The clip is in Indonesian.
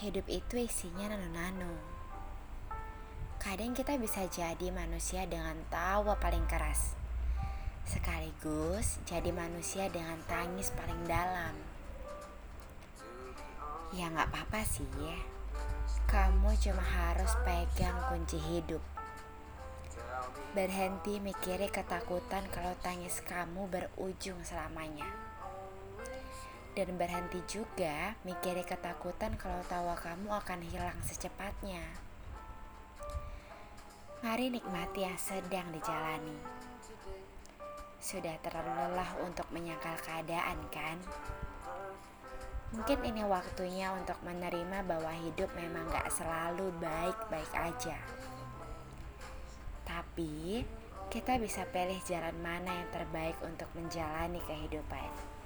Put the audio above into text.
Hidup itu isinya nano-nano. Kadang kita bisa jadi manusia dengan tawa paling keras. Sekaligus jadi manusia dengan tangis paling dalam. Ya nggak apa-apa sih ya. Kamu cuma harus pegang kunci hidup. Berhenti mikirin ketakutan kalau tangis kamu berujung selamanya dan berhenti juga mikirin ketakutan kalau tawa kamu akan hilang secepatnya. Mari nikmati yang sedang dijalani. Sudah terlalu lelah untuk menyangkal keadaan, kan? Mungkin ini waktunya untuk menerima bahwa hidup memang gak selalu baik-baik aja. Tapi, kita bisa pilih jalan mana yang terbaik untuk menjalani kehidupan.